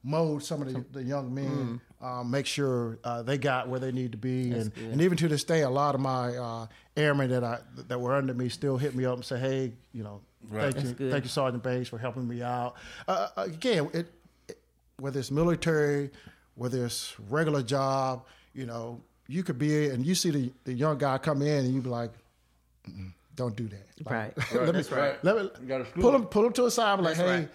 mold some of the, the young men, um, make sure uh, they got where they need to be, and, and even to this day, a lot of my uh, airmen that I that were under me still hit me up and say, "Hey, you know, Right. thank you, good. thank you, Sergeant Banks, for helping me out." Uh, again, it, it, whether it's military, whether it's regular job, you know, you could be and you see the, the young guy come in and you be like, "Don't do that." Like, Right. let me, That's right. Let me You gotta pull them. them, pull them to a side. and be like, That's hey, right.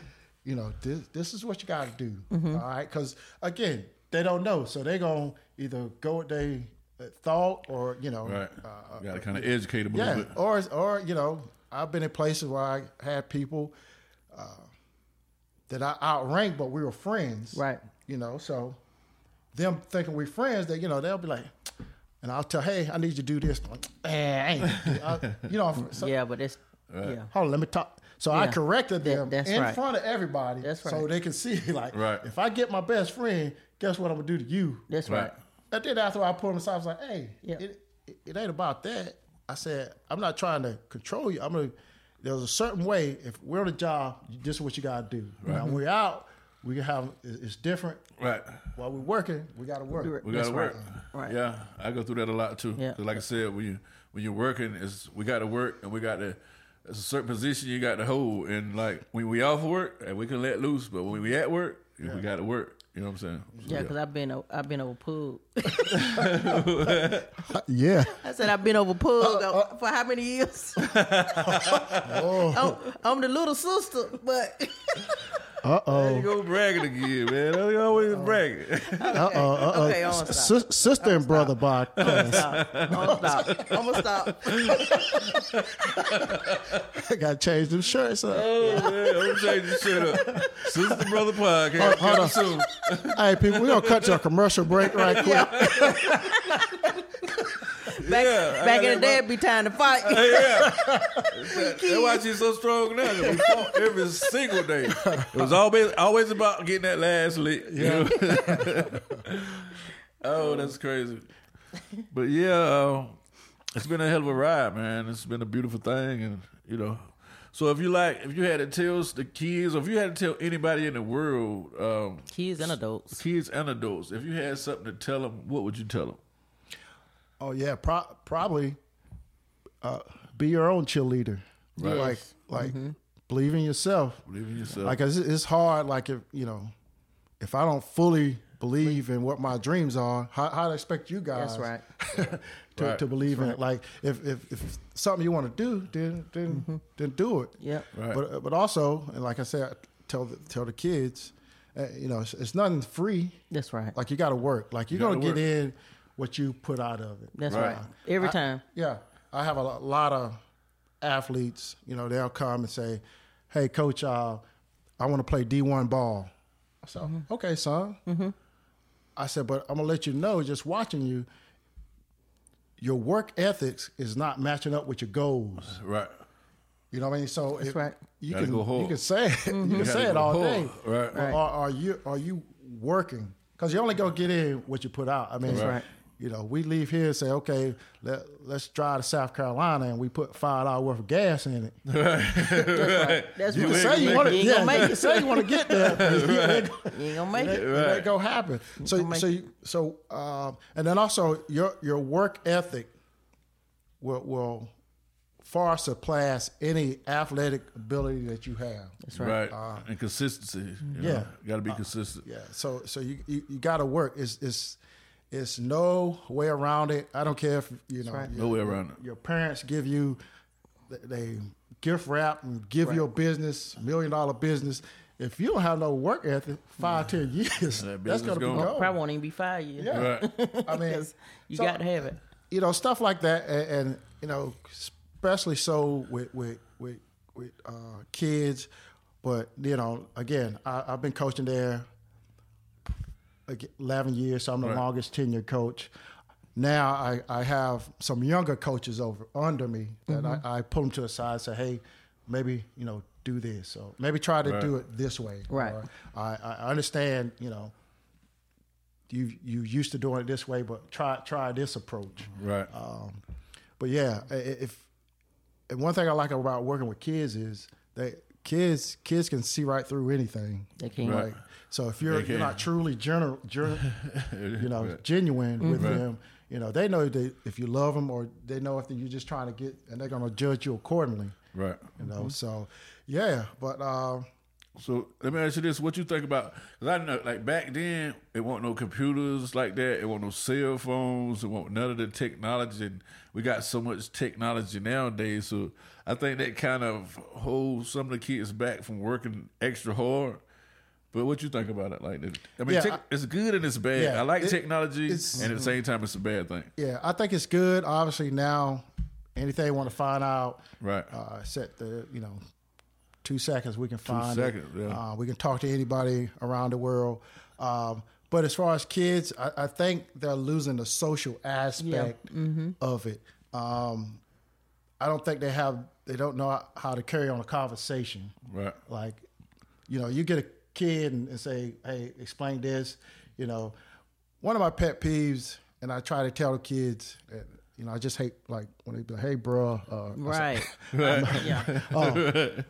you know, this this is what you got to do. Mm-hmm. all right? Because again, they don't know, so they're gonna either go with they uh, thought, or you know, Right. uh, you got to kind of educate them a yeah, little bit. or or you know, I've been in places where I had people uh, that I outrank, but we were friends, Right. You know, so them thinking we're friends, that you know they'll be like. And I'll tell, hey, I need you to do this. Eh, I ain't, I, you know, so, Yeah, but it's yeah. hold on, let me talk. So I corrected them that's in right. front of everybody, That's right. so they can see like, Right. if I get my best friend, guess what I'm gonna do to you? That's Right. right. And then after I pulled them aside, I was like, hey, Yeah. it, it, it ain't about that. I said, I'm not trying to control you. I'm gonna. There's a certain way. If we're on a job, this is what you gotta do. Now when we're out, we can have it's different. Right. While we're working, we got to work. We That's gotta work. right. Right. Yeah, I go through that a lot too. Yeah. 'Cause like I said, when you when you're working, is we got to work and we got to. It's a certain position you got to hold, and like when we off work, and we can let loose, but when we at work, we got to work. You know what I'm saying? So, Yeah, because I've been I've been over pug. Yeah. I said I've been over pug Uh, for how many years? Oh. I'm, I'm the little sister, but Uh There you oh. go bragging again, man. You always bragging. Uh oh. Uh oh. Okay, I'm gonna stop. sister and brother podcast. stop. I'm gonna stop. I'm gonna stop. got to change them shirts up. oh man, I'm changing shit up. Sister and brother podcast. hold on. soon. hey, people, we're going to cut to a commercial break right quick. Back, Yeah, back in the day, it'd be time to fight. Yeah. That's why she's so strong now. 'cause We fought every single day. It was always always about getting that last lick. you know? oh, that's crazy. But yeah, uh, it's been a hell of a ride, man. It's been a beautiful thing, and you know. So if you like, if you had to tell the kids, or if you had to tell anybody in the world, um, Kids and adults. kids and adults, if you had something to tell them, what would you tell them? Oh, yeah. Pro- probably uh, be your own cheerleader. Right. Like, like believe in yourself. Believe in yourself. Like, it's, it's hard. Like, if, you know, if I don't fully believe in what my dreams are, how, how to expect you guys That's right. to, Right. to believe in it? Like, if, if, if something you want to do, then, then, then do it. Yeah. Right. But but also, and like I said, tell the, tell the kids, uh, you know, it's, it's nothing free. That's right. Like you got to work. Like you're gotta gonna get work. in what you put out of it. That's Right. right. Every I- time. Yeah, I have a lot of athletes. You know, they'll come and say, "Hey, coach, uh, I want to play D1 ball." I said, Mm-hmm. "Okay, son." I said, "But I'm gonna let you know, just watching you, your work ethics is not matching up with your goals." right. You know what I mean? So That's if- right. You Gotta can go hard. you can say it. You can say it all hard. day. Right. But Are, are you are you working? Because you only go to get in what you put out. I mean, That's right. You know, we leave here and say, okay, let, let's drive to South Carolina, and we put five dollars worth of gas in it. That's You right. can say you ain't want to, you ain't yeah, gonna make you say you want to get there. but you ain't gonna make it, it. it ain't gonna happen. So, gonna so, you, so, um, and then also your your work ethic will will far surpass any athletic ability that you have. That's right. Right. and consistency. You yeah. know, got to be consistent. Yeah. So, so you you, you got to work. It's it's it's no way around it. I don't care if you know right. your, No way around it. your parents give you they- they gift wrap and give you a business million dollar business. If you don't have no work ethic, five ten years, That that's business gonna be gone. gone. Probably won't even be five years. Yeah. Right. I mean, you so- got to have it. you know stuff like that and, and you know especially so with with with, with uh, kids but you know again I, i've been coaching there like, 11 years so i'm the Right. longest tenured coach now I, I have some younger coaches over under me that I, I pull them to the side and say hey maybe you know do this or maybe try to Right. do it this way Right. Or, I, I understand you know you you used to doing it this way but try try this approach Right. um, but yeah, i- i- if and one thing I like about working with kids is that kids kids can see right through anything. They can. Right. Like, so if you're you're not truly gener, gen, you know Right. genuine with Right. them, you know they know that if you love them or they know if you're just trying to get and they're gonna judge you accordingly. Right. You know, so yeah, but uh, So let me ask you this: What you think about? Because I know, like back then, it wasn't no computers like that. It wasn't no cell phones. It wasn't none of the technology. And we got so much technology nowadays. So I think that kind of holds some of the kids back from working extra hard. But what you think about it? Like, I mean, Yeah, tech, I- it's good and it's bad. Yeah, I like it- technology, and at the same time, it's a bad thing. yeah, I think it's good. Obviously now, anything you want to find out, Right. uh, set the you know two seconds we can find two seconds, it. yeah. Uh, we can talk to anybody around the world. Um, but as far as kids, I, I think they're losing the social aspect of it. Um, I don't think they have they don't know how to carry on a conversation. Right. Like, you know, you get a kid and, and say, "Hey, explain this." You know, one of my pet peeves, and I try to tell the kids, that, you know, I just hate like when they be like, "Hey, bro, uh, Right. yeah.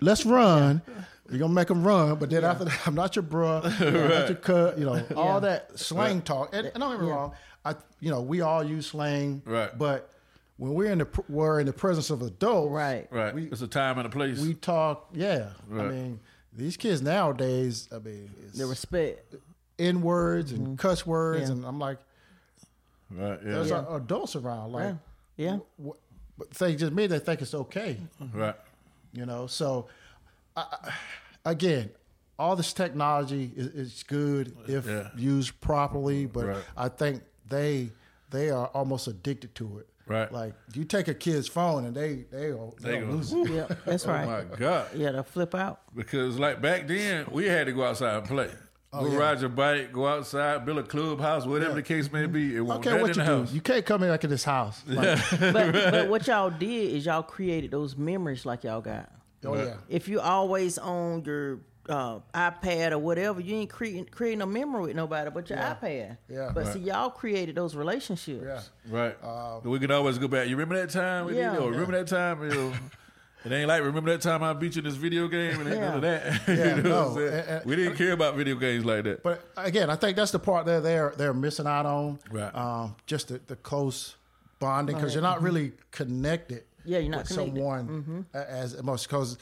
let's run." You're gonna make them run, but then after that, I'm not your bro, I'm not your cut, you know, all that slang talk. And, and don't get me Yeah. wrong, I, you know, we all use slang, Right. But when we're in the pr- we're in the presence of adults, Right. Right. We- it's a time and a place. We talk, yeah. I mean, these kids nowadays, I mean, it's The respect. n words and cuss words, Yeah. and I'm like, right. Yeah. there's Yeah. a- adults around, like, Yeah. Yeah. what, but they just me, they think it's okay, Right. you know. So, I, I- again, all this technology is, is good if Yeah. used properly, but Right. I think they they are almost addicted to it. Right. Like you take a kid's phone and they they will They they'll lose it. Yeah. That's Oh right. my God. Yeah, to flip out. Because like back then, we had to go outside and play. Oh, go yeah. ride your bike, go outside, build a clubhouse, whatever the case may be. It won't don't care that what you do. You can't come in like in this house. Like, But but what y'all did is y'all created those memories like y'all got. oh yeah. If you always on your uh, iPad or whatever, you ain't creating creating a memory with nobody but your iPad. Yeah. But Right. see, y'all created those relationships. Yeah. Right. we can always go back. You remember that time? We Yeah. did, or remember that time? You know, it ain't like remember that time I beat you in this video game and ain't none of that. Yeah, you know no. what I'm? And- and- we didn't care about video games like that. But again, I think that's the part that they're they're missing out on. Right. Um, just the, the close bonding because you're not really connected. Yeah, you're not with connected. someone a- as most because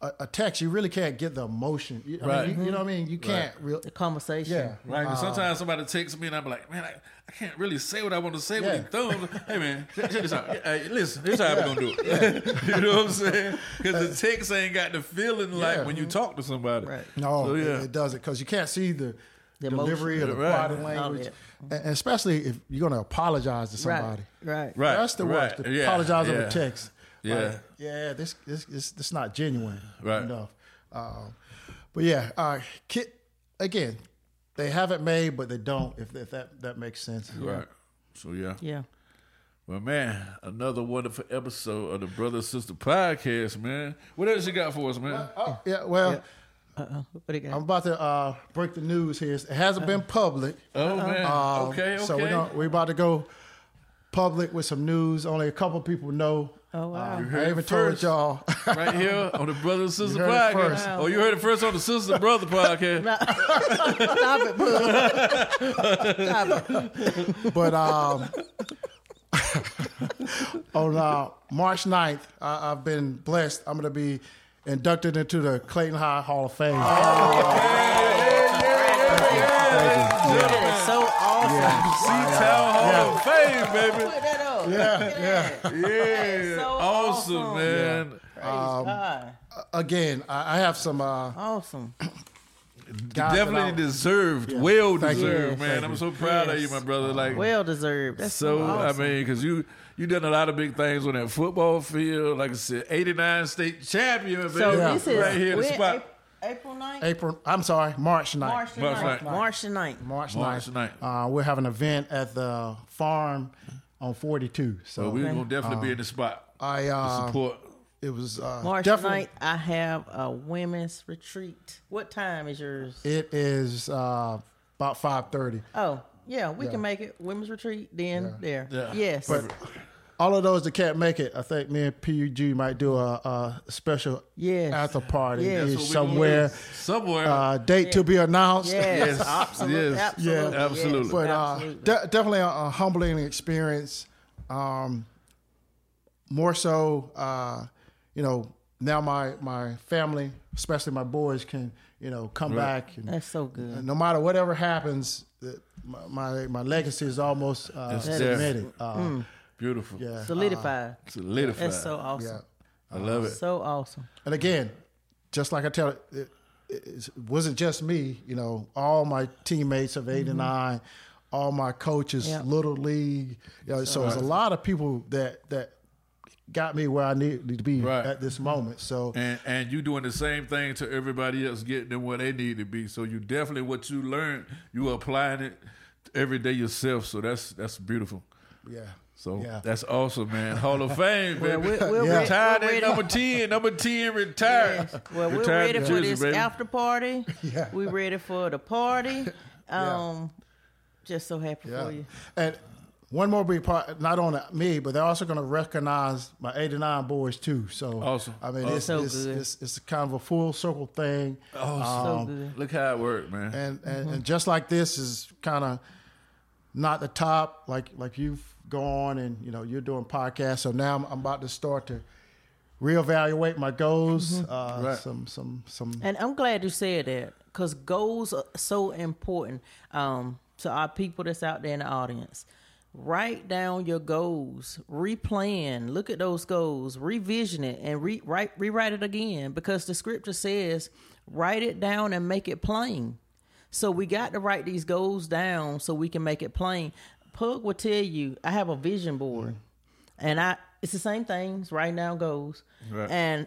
a, a text you really can't get the emotion. You, I mean, Right. you, you know what I mean? You can't really. The conversation. Yeah. Right, 'cause sometimes somebody texts me and I'm like, man, I, I can't really say what I want to say Yeah. with these thumbs. hey man, check, check this out. Hey, listen, here's how we're gonna do it. you know what I'm saying? Because the uh, text ain't got the feeling like when you mm-hmm. talk to somebody. Right. No, So, it, yeah. it doesn't because you can't see the, The delivery emotion. of the Right. body language, that. and, and especially if you're going to apologize to somebody. Right. Right. That's the right. worst. To Yeah, apologize yeah. over text. Yeah. Like, yeah. This this this this not genuine. Right. Enough. Um, but yeah, uh, kid. Again, they have it made, but they don't. If, if that that makes sense. Right. So yeah. Yeah. Well, man, another wonderful episode of the Brother Sister Podcast, man. What else you got for us, man? Oh, yeah. Well, Uh-uh. What they got? I'm about to uh, break the news here. It hasn't been public. Oh man. Um, okay. Okay. So we're gonna, we're about to go public with some news. Only a couple people know. Oh wow. Um, heard I it even first. told y'all. right here on the Brother and Sister You heard it Podcast. first. Oh, you heard it first on the Sister Brother Podcast. Stop it, boo. Stop it. But um, on uh, March 9th, I, I've been blessed. I'm going to be inducted into the Clayton High Hall of Fame. That is so awesome. Town Hall of Fame, baby. Put yeah, yeah. Yeah. so awesome, awesome. man. Praise God. Again, I, I have some uh, Awesome. guys Definitely I- deserved. Well Thank deserved, Yes. man. Thank I'm so proud of you, my brother. Like Well deserved. That's so, So awesome. I mean, because you you done a lot of big things on that football field. Like I said, 89 state champion, baby. so Yeah. this is right here the spot. April, April 9th? April, I'm sorry, March 9th. March the March 9th. 9th. March the 9th. March 9th. March 9th. Uh, we're having an event at the farm on 42. So So we're gonna definitely be in the spot. I to uh, support. it was uh, March the definitely 9th, I have a women's retreat. What time is yours? it is uh, about 5:30. Oh, yeah, we Yeah. can make it. Women's retreat, then there. Yeah. Yes. But all of those that can't make it, I think me and PUG might do a, a special Yes. after party Yes. That's is what we somewhere. Somewhere. Uh, date to be announced. yes, Yes, absolutely. yes. Absolutely. Yeah, absolutely. yes, But uh, absolutely. de- definitely a, a humbling experience. Um, more so, uh, you know, now my my family, especially my boys, can you know come Right. back. And, That's so good. no matter whatever happens, my my, my legacy is almost uh, It's there. cemented. Uh, Beautiful. Yeah, Solidified. Uh, solidified. That's so awesome. yeah. I love it. So awesome. And again, just like I tell it, it, it wasn't just me. You know, all my teammates of eight and mm-hmm. nine, all my coaches, Yeah. little league. You know, so there's a lot of people that that got me where I need to be Right. at this moment. So And and you doing the same thing to everybody else, getting them where they need to be. So you definitely what you learned, you applying it every day yourself. So that's that's beautiful. yeah, So Yeah. that's awesome, man. Hall of Fame, baby. Well, we're, we're, Yeah. Retired we're at number ten. Number ten retired. Yes. Well, we're Retired ready for Jersey, this baby. after party. Yeah. We're ready for the party. Um, just so happy yeah. for you. And one more big part, not on me, but they're also going to recognize my '89 boys too. So Awesome. I mean, Awesome. it's, So it's, good. it's, it's kind of a full circle thing. so good. Look how it worked, man. and and, and just like this is kind of not the top like like you've gone and you know you're doing podcasts so now i'm, I'm about to start to reevaluate my goals uh Right. some some some And I'm glad you said that because goals are so important um, to our people that's out there in the audience. Write down your goals, replan, look at those goals, revision it, and re- write, rewrite it again because the scripture says, write it down and make it plain. So we got to write these goals down so we can make it plain. Pug will tell you, I have a vision board, mm-hmm. and I it's the same things. right now goes, Right. and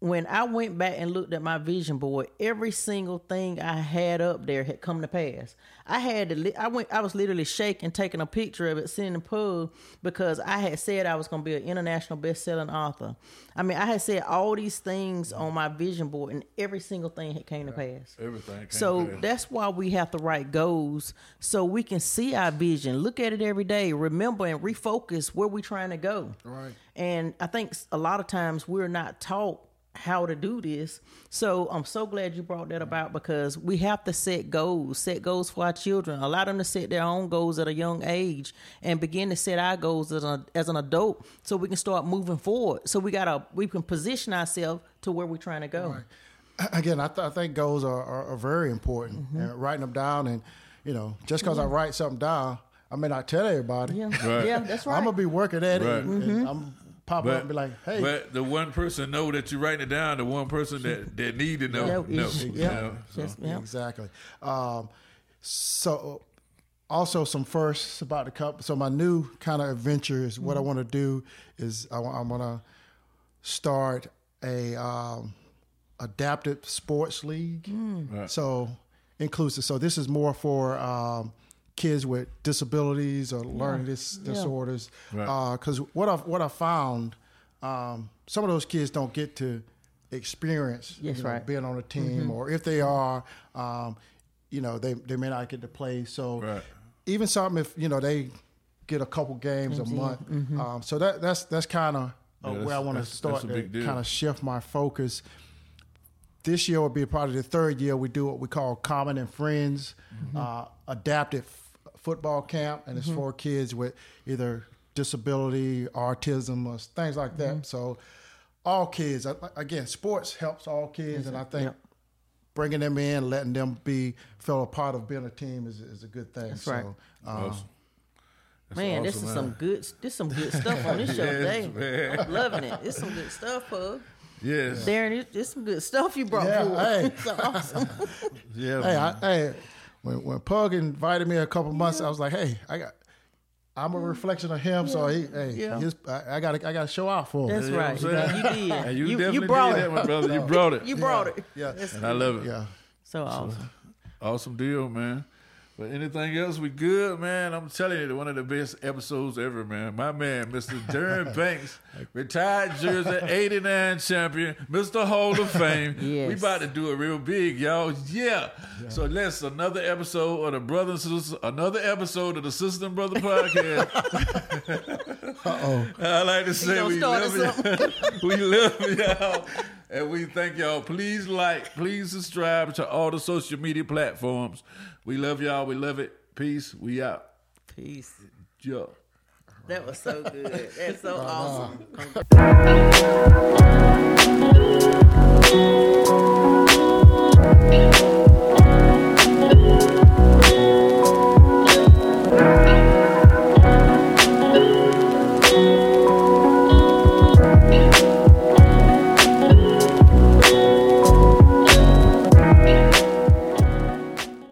when I went back and looked at my vision board, every single thing I had up there had come to pass. I had to, li- I went, I was literally shaking, taking a picture of it, sitting in the pub because I had said I was going to be an international best-selling author. I mean, I had said all these things on my vision board, and every single thing had came to pass. Everything. So that's why we have to write goals so we can see our vision, look at it every day, remember and refocus where we're trying to go. Right. And I think a lot of times we're not taught how to do this. So I'm so glad you brought that about because we have to set goals, set goals for our children, allow them to set their own goals at a young age and begin to set our goals as, a, as an adult so we can start moving forward. So we got to, we can position ourselves to where we're trying to go. again i, th- I think goals are, are, are very important Mm-hmm. and writing them down and you know just because i write something down i may not tell everybody Yeah, Right. yeah, that's right. i'm gonna be working at it Right. and, and i'm popping up and be like hey but the one person know that you're writing it down, the one person that, that need to know, Yeah, know. is- you yeah. know, so. Yes, yeah. Exactly. Um, so, also some firsts about the cup. So my new kind of adventure is what I want to do is I, am going to start a um, adapted sports league. Right. So inclusive. So this is more for um, kids with disabilities or learning dis- Yeah. disorders. Right. Because what I what I found, um, some of those kids don't get to experience Yes, you know, right. being on a team, or if they are, um, you know, they they may not get to play. So Right. even something if you know they get a couple games a month. Um, so that that's that's kind of Yeah, where I want to start to kind of shift my focus this year will be probably the third year we do what we call Common and Friends uh, adapted f- football camp, and it's for kids with either disability, autism, or things like that. So all kids, again, sports helps all kids, and I think Yep. bringing them in, letting them be feel a part of being a team is, is a good thing. That's so, right. um, Awesome. That's Man, this is man. some good. This some good stuff on this show Yes, today. man. I'm loving it. It's some good stuff, Pug. Yes. Darren, it- it's some good stuff you brought Yeah, forward. hey. so awesome. Yeah. Hey, man. I, hey, when when Pug invited me a couple months, I was like, hey, I got. I'm a reflection of him, so he, hey, Yeah. his, I, I got, I got to show out for him. That's You know right. what I'm? You did. And you, you, definitely you brought did it. that, my brother. You brought it. You brought it. Yeah. And I love it. Yeah. so awesome. Awesome deal, man. But anything else, we good, man. I'm telling you, one of the best episodes ever, man. My man, Mr. Darren Banks, retired Jersey 89 champion, Mr. Hall of Fame. Yes. We about to do it real big, y'all. Yeah. So let's another episode of the Brother and Sister, another episode of the Sister and Brother Podcast. Uh-oh. I like to say we love you. we love y'all. And we thank y'all. Please like, please subscribe to all the social media platforms. We love y'all. We love it. Peace. We out. Peace. Yo. That was so good. That's so awesome.